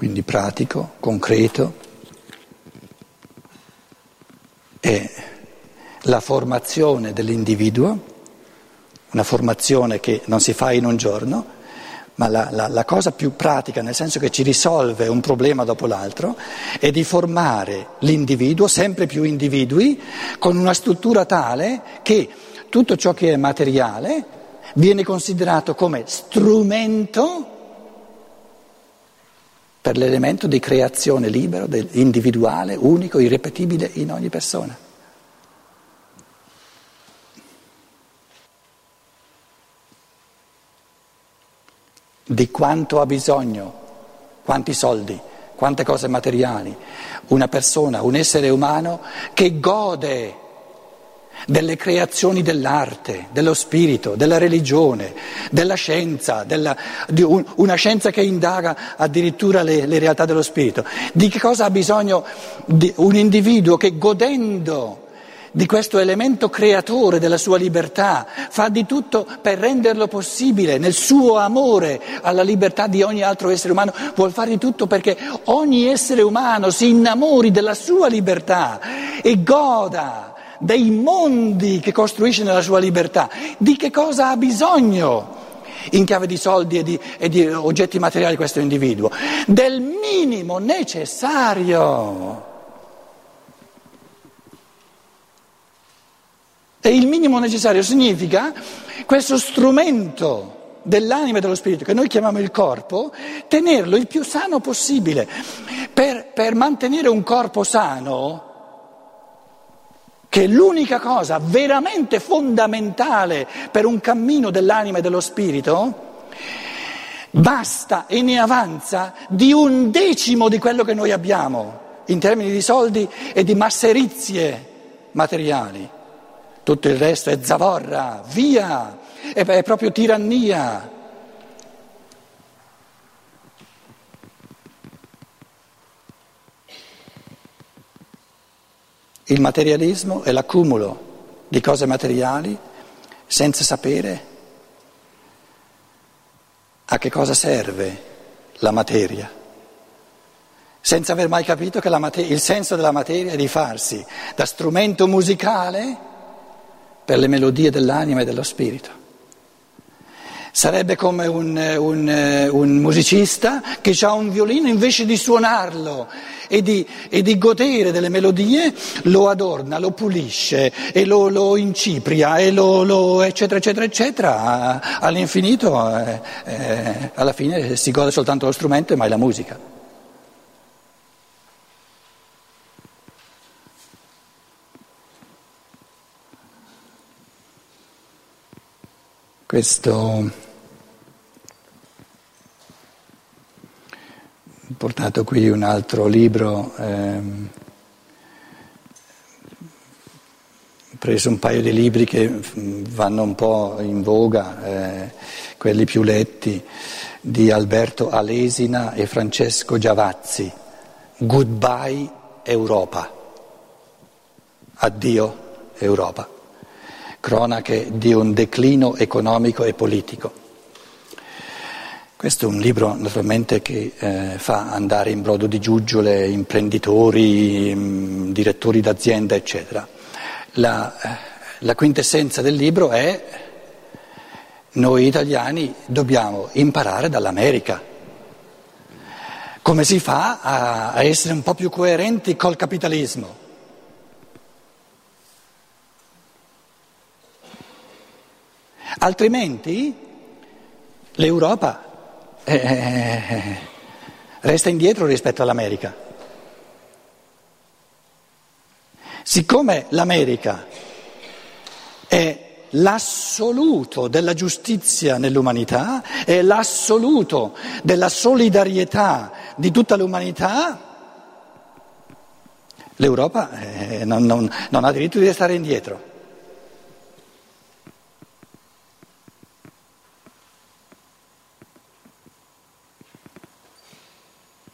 quindi pratico, concreto, è la formazione dell'individuo, una formazione che non si fa in un giorno, ma la, la, la, cosa più pratica, nel senso che ci risolve un problema dopo l'altro, è di formare l'individuo, sempre più individui, con una struttura tale che tutto ciò che è materiale viene considerato come strumento per l'elemento di creazione libero, individuale, unico, irrepetibile in ogni persona. Di quanto ha bisogno, quanti soldi, quante cose materiali, una persona, un essere umano che gode delle creazioni dell'arte, dello spirito, della religione, della scienza, della, un, una scienza che indaga addirittura le, le, realtà dello spirito. Di che cosa ha bisogno un individuo che godendo di questo elemento creatore della sua libertà fa di tutto per renderlo possibile nel suo amore alla libertà di ogni altro essere umano, vuol fare di tutto perché ogni essere umano si innamori della sua libertà e goda dei mondi che costruisce nella sua libertà, di che cosa ha bisogno in chiave di soldi e di, e di oggetti materiali questo individuo? Del minimo necessario. E il minimo necessario significa questo strumento dell'anima e dello spirito che noi chiamiamo il corpo, tenerlo il più sano possibile. Per, per mantenere un corpo sano che l'unica cosa veramente fondamentale per un cammino dell'anima e dello spirito, basta e ne avanza di un decimo di quello che noi abbiamo in termini di soldi e di masserizie materiali. Tutto il resto è zavorra, via, è proprio tirannia. Il materialismo è l'accumulo di cose materiali senza sapere a che cosa serve la materia, senza aver mai capito che materia, il senso della materia è di farsi da strumento musicale per le melodie dell'anima e dello spirito. Sarebbe come un, un, un musicista che ha un violino invece di suonarlo e di, e di, godere delle melodie, lo adorna, lo pulisce e lo, lo incipria e lo, lo, eccetera eccetera eccetera all'infinito, eh, eh, alla fine si gode soltanto lo strumento e mai la musica. Questo ho portato qui un altro libro, ehm, ho preso un paio di libri che vanno un po' in voga, eh, quelli più letti, di Alberto Alesina e Francesco Giavazzi, Goodbye Europa, addio Europa cronache di un declino economico e politico. Questo è un libro naturalmente che eh, fa andare in brodo di giuggiole imprenditori, mh, mm, direttori d'azienda, eccetera. La, eh, la quintessenza del libro è noi italiani dobbiamo imparare dall'America. Come si fa a, a essere un po' più coerenti col capitalismo? Altrimenti l'Europa eh, resta indietro rispetto all'America. Siccome l'America è l'assoluto della giustizia nell'umanità, è l'assoluto della solidarietà di tutta l'umanità, l'Europa eh, non, non, non ha diritto di restare indietro.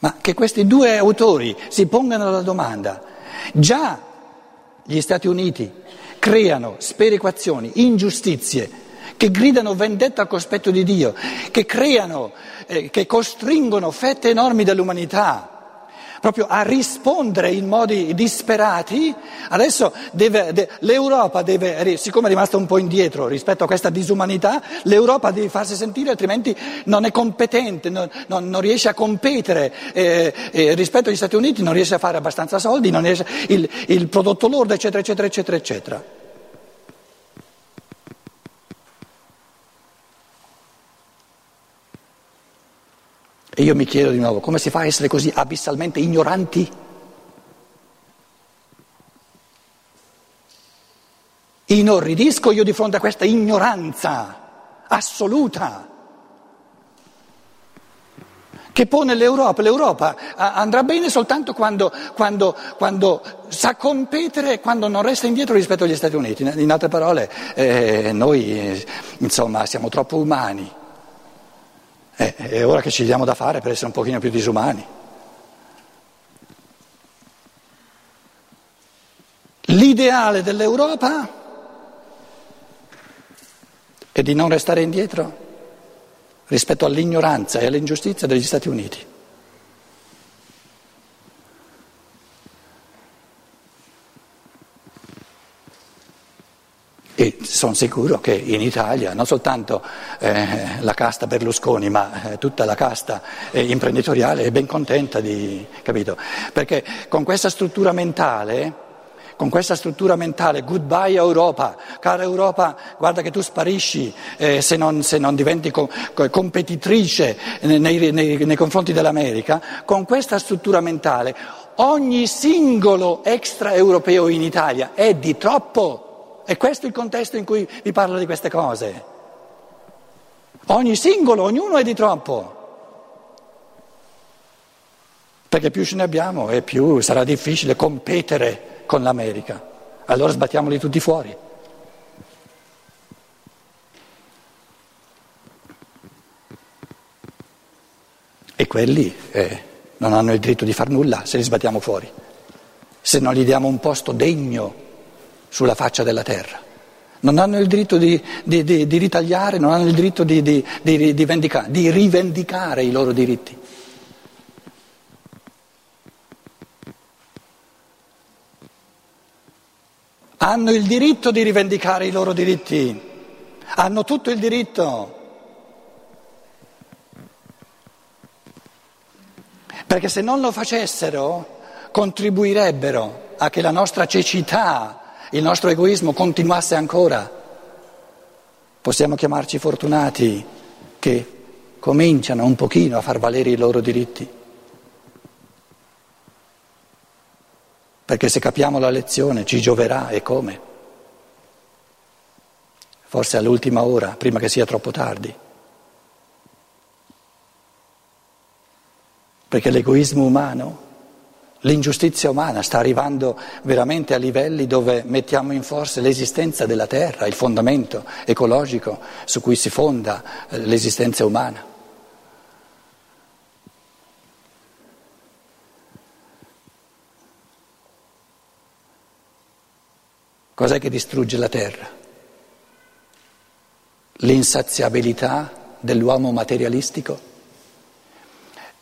Ma che questi due autori si pongano la domanda, già gli Stati Uniti creano sperequazioni, ingiustizie che gridano vendetta al cospetto di Dio, che creano, eh, che costringono fette enormi dell'umanità proprio a rispondere in modi disperati, adesso deve, de, l'Europa deve, siccome è rimasta un po' indietro rispetto a questa disumanità, l'Europa deve farsi sentire altrimenti non è competente, non, non, non riesce a competere eh, eh, rispetto agli Stati Uniti, non riesce a fare abbastanza soldi, non riesce, il, il prodotto lordo, eccetera, eccetera, eccetera, eccetera. E io mi chiedo di nuovo, come si fa a essere così abissalmente ignoranti? Inorridisco io di fronte a questa ignoranza assoluta che pone l'Europa. L'Europa andrà bene soltanto quando, quando, quando sa competere, quando non resta indietro rispetto agli Stati Uniti. In altre parole, eh, noi insomma siamo troppo umani. Eh, è ora che ci diamo da fare per essere un pochino più disumani. L'ideale dell'Europa è di non restare indietro rispetto all'ignoranza e all'ingiustizia degli Stati Uniti. E sono sicuro che in Italia non soltanto eh, la casta Berlusconi, ma eh, tutta la casta eh, imprenditoriale è ben contenta di, capito? Perché con questa struttura mentale, con questa struttura mentale, goodbye Europa, cara Europa, guarda che tu sparisci eh, se non, se, non, diventi co- competitrice nei, nei, nei confronti dell'America, con questa struttura mentale ogni singolo extraeuropeo in Italia è di troppo. E questo è il contesto in cui vi parlo di queste cose. Ogni singolo, ognuno è di troppo. Perché più ce ne abbiamo e più sarà difficile competere con l'America. Allora sbattiamoli tutti fuori. E quelli eh, non hanno il diritto di far nulla se li sbattiamo fuori, se non gli diamo un posto degno sulla faccia della terra. Non hanno il diritto di, di, di, di ritagliare, non hanno il diritto di, vendicare, di rivendicare i loro diritti. Hanno il diritto di rivendicare i loro diritti, hanno tutto il diritto. Perché se non lo facessero contribuirebbero a che la nostra cecità il nostro egoismo continuasse ancora, possiamo chiamarci fortunati che cominciano un pochino a far valere i loro diritti. Perché se capiamo la lezione ci gioverà e come? Forse all'ultima ora, prima che sia troppo tardi. Perché l'egoismo umano L'ingiustizia umana sta arrivando veramente a livelli dove mettiamo in forza l'esistenza della terra, il fondamento ecologico su cui si fonda eh, l'esistenza umana. Cos'è che distrugge la terra? L'insaziabilità dell'uomo materialistico?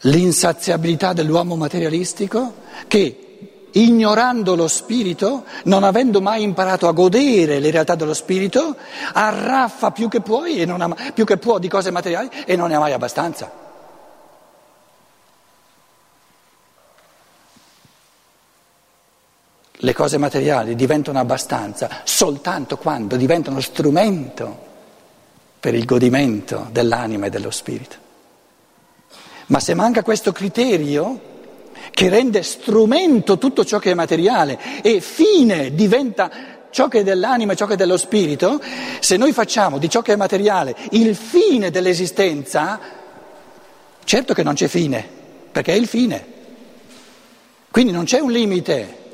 L'insaziabilità dell'uomo materialistico che ignorando lo spirito, non avendo mai imparato a godere le realtà dello spirito, arraffa più che, puoi ha, più che può di cose materiali e non ne ha mai abbastanza. Le cose materiali diventano abbastanza soltanto quando diventano strumento per il godimento dell'anima e dello spirito. Ma se manca questo criterio che rende strumento tutto ciò che è materiale e fine diventa ciò che è dell'anima e ciò che è dello spirito, se noi facciamo di ciò che è materiale il fine dell'esistenza, certo che non c'è fine, perché è il fine. Quindi non c'è un limite.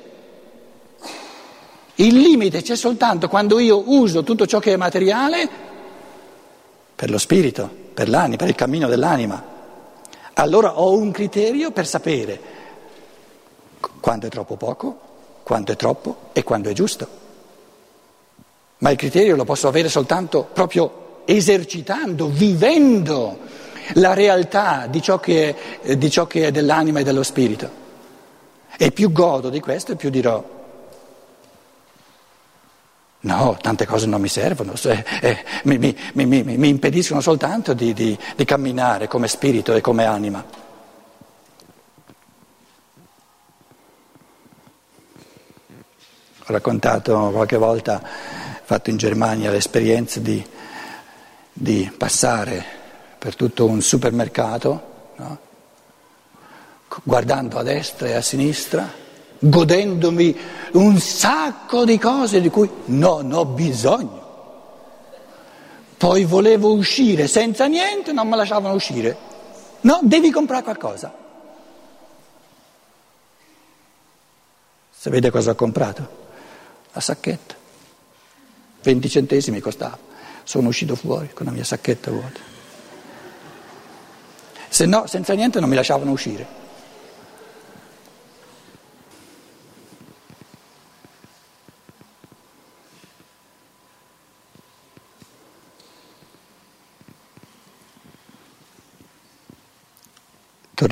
Il limite c'è soltanto quando io uso tutto ciò che è materiale per lo spirito, per l'anima, per il cammino dell'anima. Allora ho un criterio per sapere quando è troppo poco, quando è troppo e quando è giusto. Ma il criterio lo posso avere soltanto proprio esercitando, vivendo la realtà di ciò che è, ciò che è dell'anima e dello spirito. E più godo di questo, più dirò. No, tante cose non mi servono, eh, eh, mi, mi, mi, mi, impediscono soltanto di, di, di camminare come spirito e come anima. Ho raccontato qualche volta, fatto in Germania l'esperienza di, di passare per tutto un supermercato, no? guardando a destra e a sinistra, godendomi un sacco di cose di cui non ho bisogno. Poi volevo uscire senza niente, non mi lasciavano uscire. No, devi comprare qualcosa. Sapete cosa ho comprato? La sacchetta. 20 centesimi costava. Sono uscito fuori con la mia sacchetta vuota. Se no, senza niente non mi lasciavano uscire.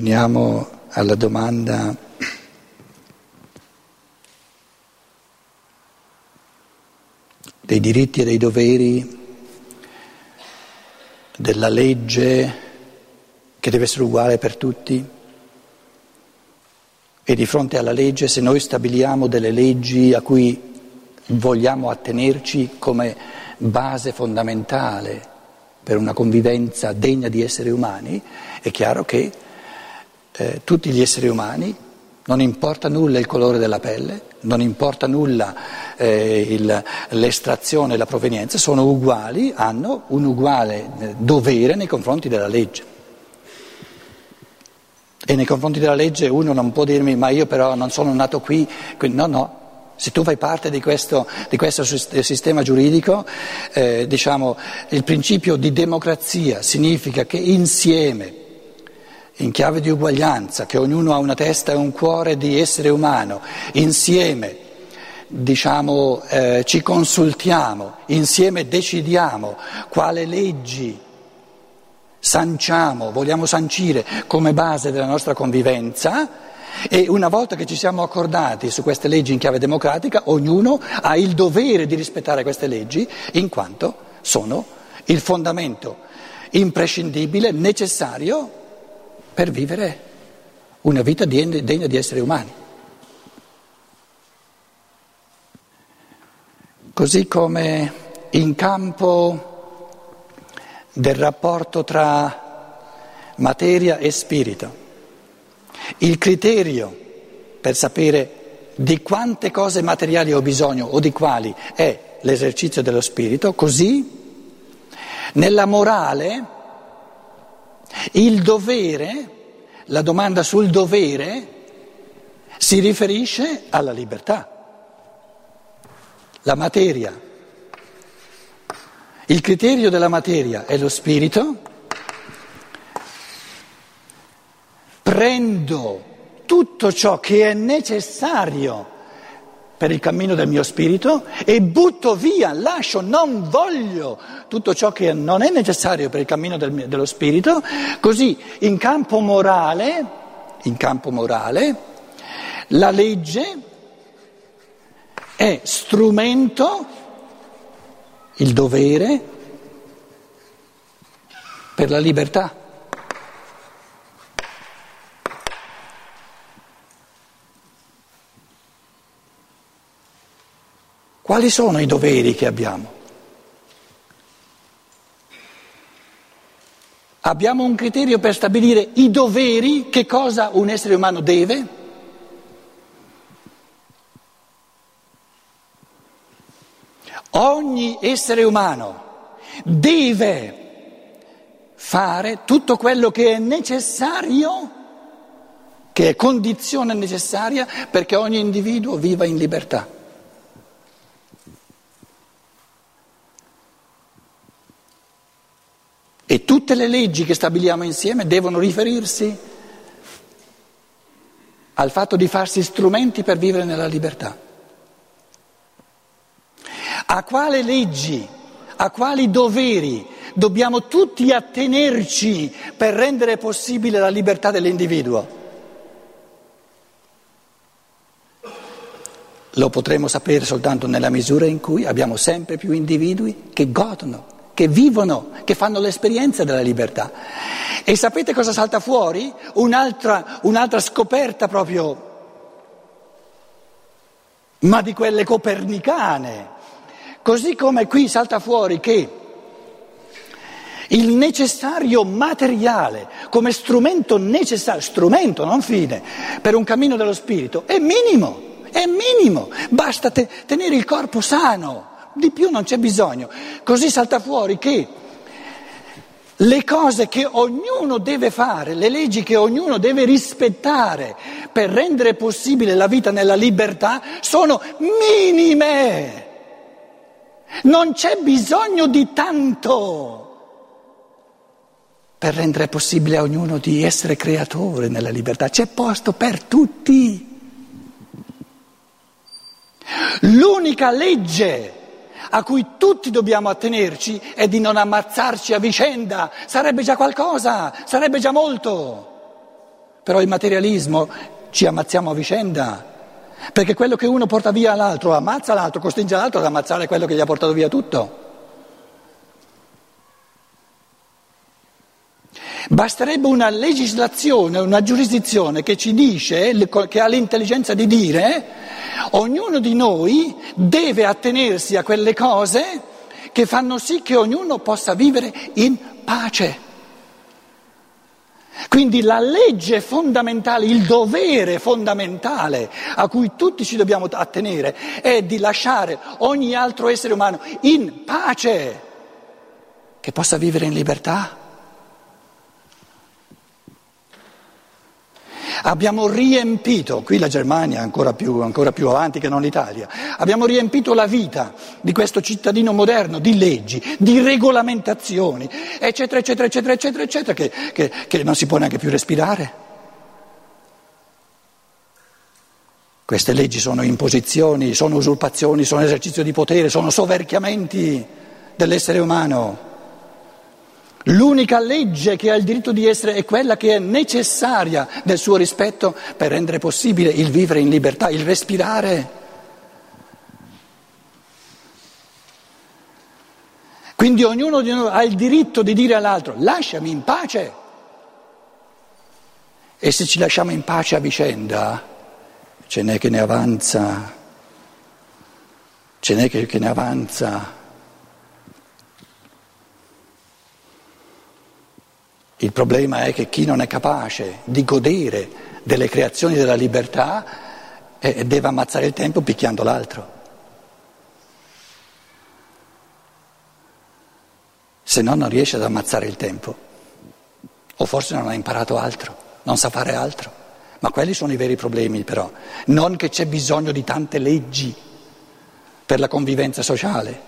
Torniamo alla domanda dei diritti e dei doveri, della legge che deve essere uguale per tutti. E di fronte alla legge, se noi stabiliamo delle leggi a cui vogliamo attenerci come base fondamentale per una convivenza degna di esseri umani, è chiaro che eh, tutti gli esseri umani, non importa nulla il colore della pelle, non importa nulla eh, il, l'estrazione e la provenienza, sono uguali, hanno un uguale eh, dovere nei confronti della legge. E nei confronti della legge uno non può dirmi ma io però non sono nato qui, no, no, se tu fai parte di questo, di questo sistema giuridico, eh, diciamo, il principio di democrazia significa che insieme in chiave di uguaglianza, che ognuno ha una testa e un cuore di essere umano, insieme diciamo, eh, ci consultiamo, insieme decidiamo quale leggi sanciamo, vogliamo sancire come base della nostra convivenza e una volta che ci siamo accordati su queste leggi in chiave democratica, ognuno ha il dovere di rispettare queste leggi in quanto sono il fondamento imprescindibile, necessario per vivere una vita degna di essere umani. Così come in campo del rapporto tra materia e spirito, il criterio per sapere di quante cose materiali ho bisogno o di quali è l'esercizio dello spirito, così nella morale il dovere, la domanda sul dovere, si riferisce alla libertà. La materia. Il criterio della materia è lo spirito. Prendo tutto ciò che è necessario per il cammino del mio spirito e butto via, lascio, non voglio tutto ciò che non è necessario per il cammino del, dello spirito, così in campo morale, in campo morale, la legge è strumento, il dovere per la libertà. Quali sono i doveri che abbiamo? Abbiamo un criterio per stabilire i doveri, che cosa un essere umano deve? Ogni essere umano deve fare tutto quello che è necessario, che è condizione necessaria perché ogni individuo viva in libertà. E tutte le leggi che stabiliamo insieme devono riferirsi al fatto di farsi strumenti per vivere nella libertà. A quali leggi, a quali doveri dobbiamo tutti attenerci per rendere possibile la libertà dell'individuo. Lo potremo sapere soltanto nella misura in cui abbiamo sempre più individui che godono, che vivono, che fanno l'esperienza della libertà. E sapete cosa salta fuori? Un'altra, un'altra scoperta proprio, ma di quelle copernicane. Così come qui salta fuori che il necessario materiale come strumento necessario, strumento non fine, per un cammino dello spirito è minimo. È minimo, basta te- tenere il corpo sano, di più non c'è bisogno. Così salta fuori che le cose che ognuno deve fare, le leggi che ognuno deve rispettare per rendere possibile la vita nella libertà sono minime. Non c'è bisogno di tanto per rendere possibile a ognuno di essere creatore nella libertà. C'è posto per tutti. L'unica legge a cui tutti dobbiamo attenerci è di non ammazzarci a vicenda. Sarebbe già qualcosa, sarebbe già molto. Però il materialismo ci ammazziamo a vicenda. Perché quello che uno porta via all'altro ammazza l'altro, costringe l'altro ad ammazzare quello che gli ha portato via tutto. Basterebbe una legislazione, una giurisdizione che ci dice, che ha l'intelligenza di dire, ognuno di noi deve attenersi a quelle cose che fanno sì che ognuno possa vivere in pace. Quindi la legge fondamentale, il dovere fondamentale a cui tutti ci dobbiamo attenere è di lasciare ogni altro essere umano in pace, che possa vivere in libertà. Abbiamo riempito, qui la Germania è ancora più, ancora più avanti che non l'Italia, abbiamo riempito la vita di questo cittadino moderno di leggi, di regolamentazioni, eccetera, eccetera, eccetera, eccetera, eccetera, che, che, che non si può neanche più respirare. Queste leggi sono imposizioni, sono usurpazioni, sono esercizio di potere, sono soverchiamenti dell'essere umano. L'unica legge che ha il diritto di essere è quella che è necessaria nel suo rispetto per rendere possibile il vivere in libertà, il respirare. Quindi ognuno di noi ha il diritto di dire all'altro lasciami in pace. E se ci lasciamo in pace a vicenda, ce n'è che ne avanza, ce n'è che, ne avanza. Il problema è che chi non è capace di godere delle creazioni della libertà eh, deve ammazzare il tempo picchiando l'altro. Se no non riesce ad ammazzare il tempo. O forse non ha imparato altro, non sa fare altro. Ma quelli sono i veri problemi però. Non che c'è bisogno di tante leggi per la convivenza sociale.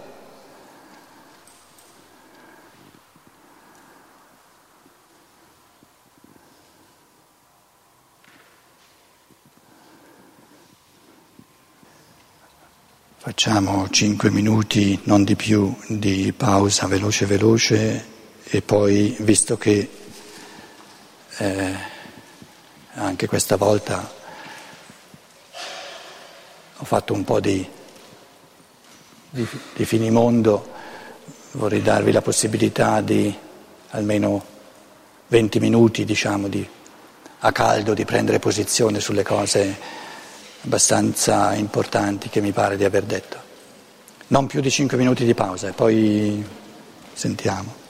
Facciamo cinque minuti, non di più, di pausa veloce veloce e poi, visto che eh, anche questa volta ho fatto un po' di, di, di finimondo, vorrei darvi la possibilità di almeno 20 minuti, diciamo, di, a caldo, di prendere posizione sulle cose abbastanza importanti che mi pare di aver detto. Non più di cinque minuti di pausa e poi sentiamo.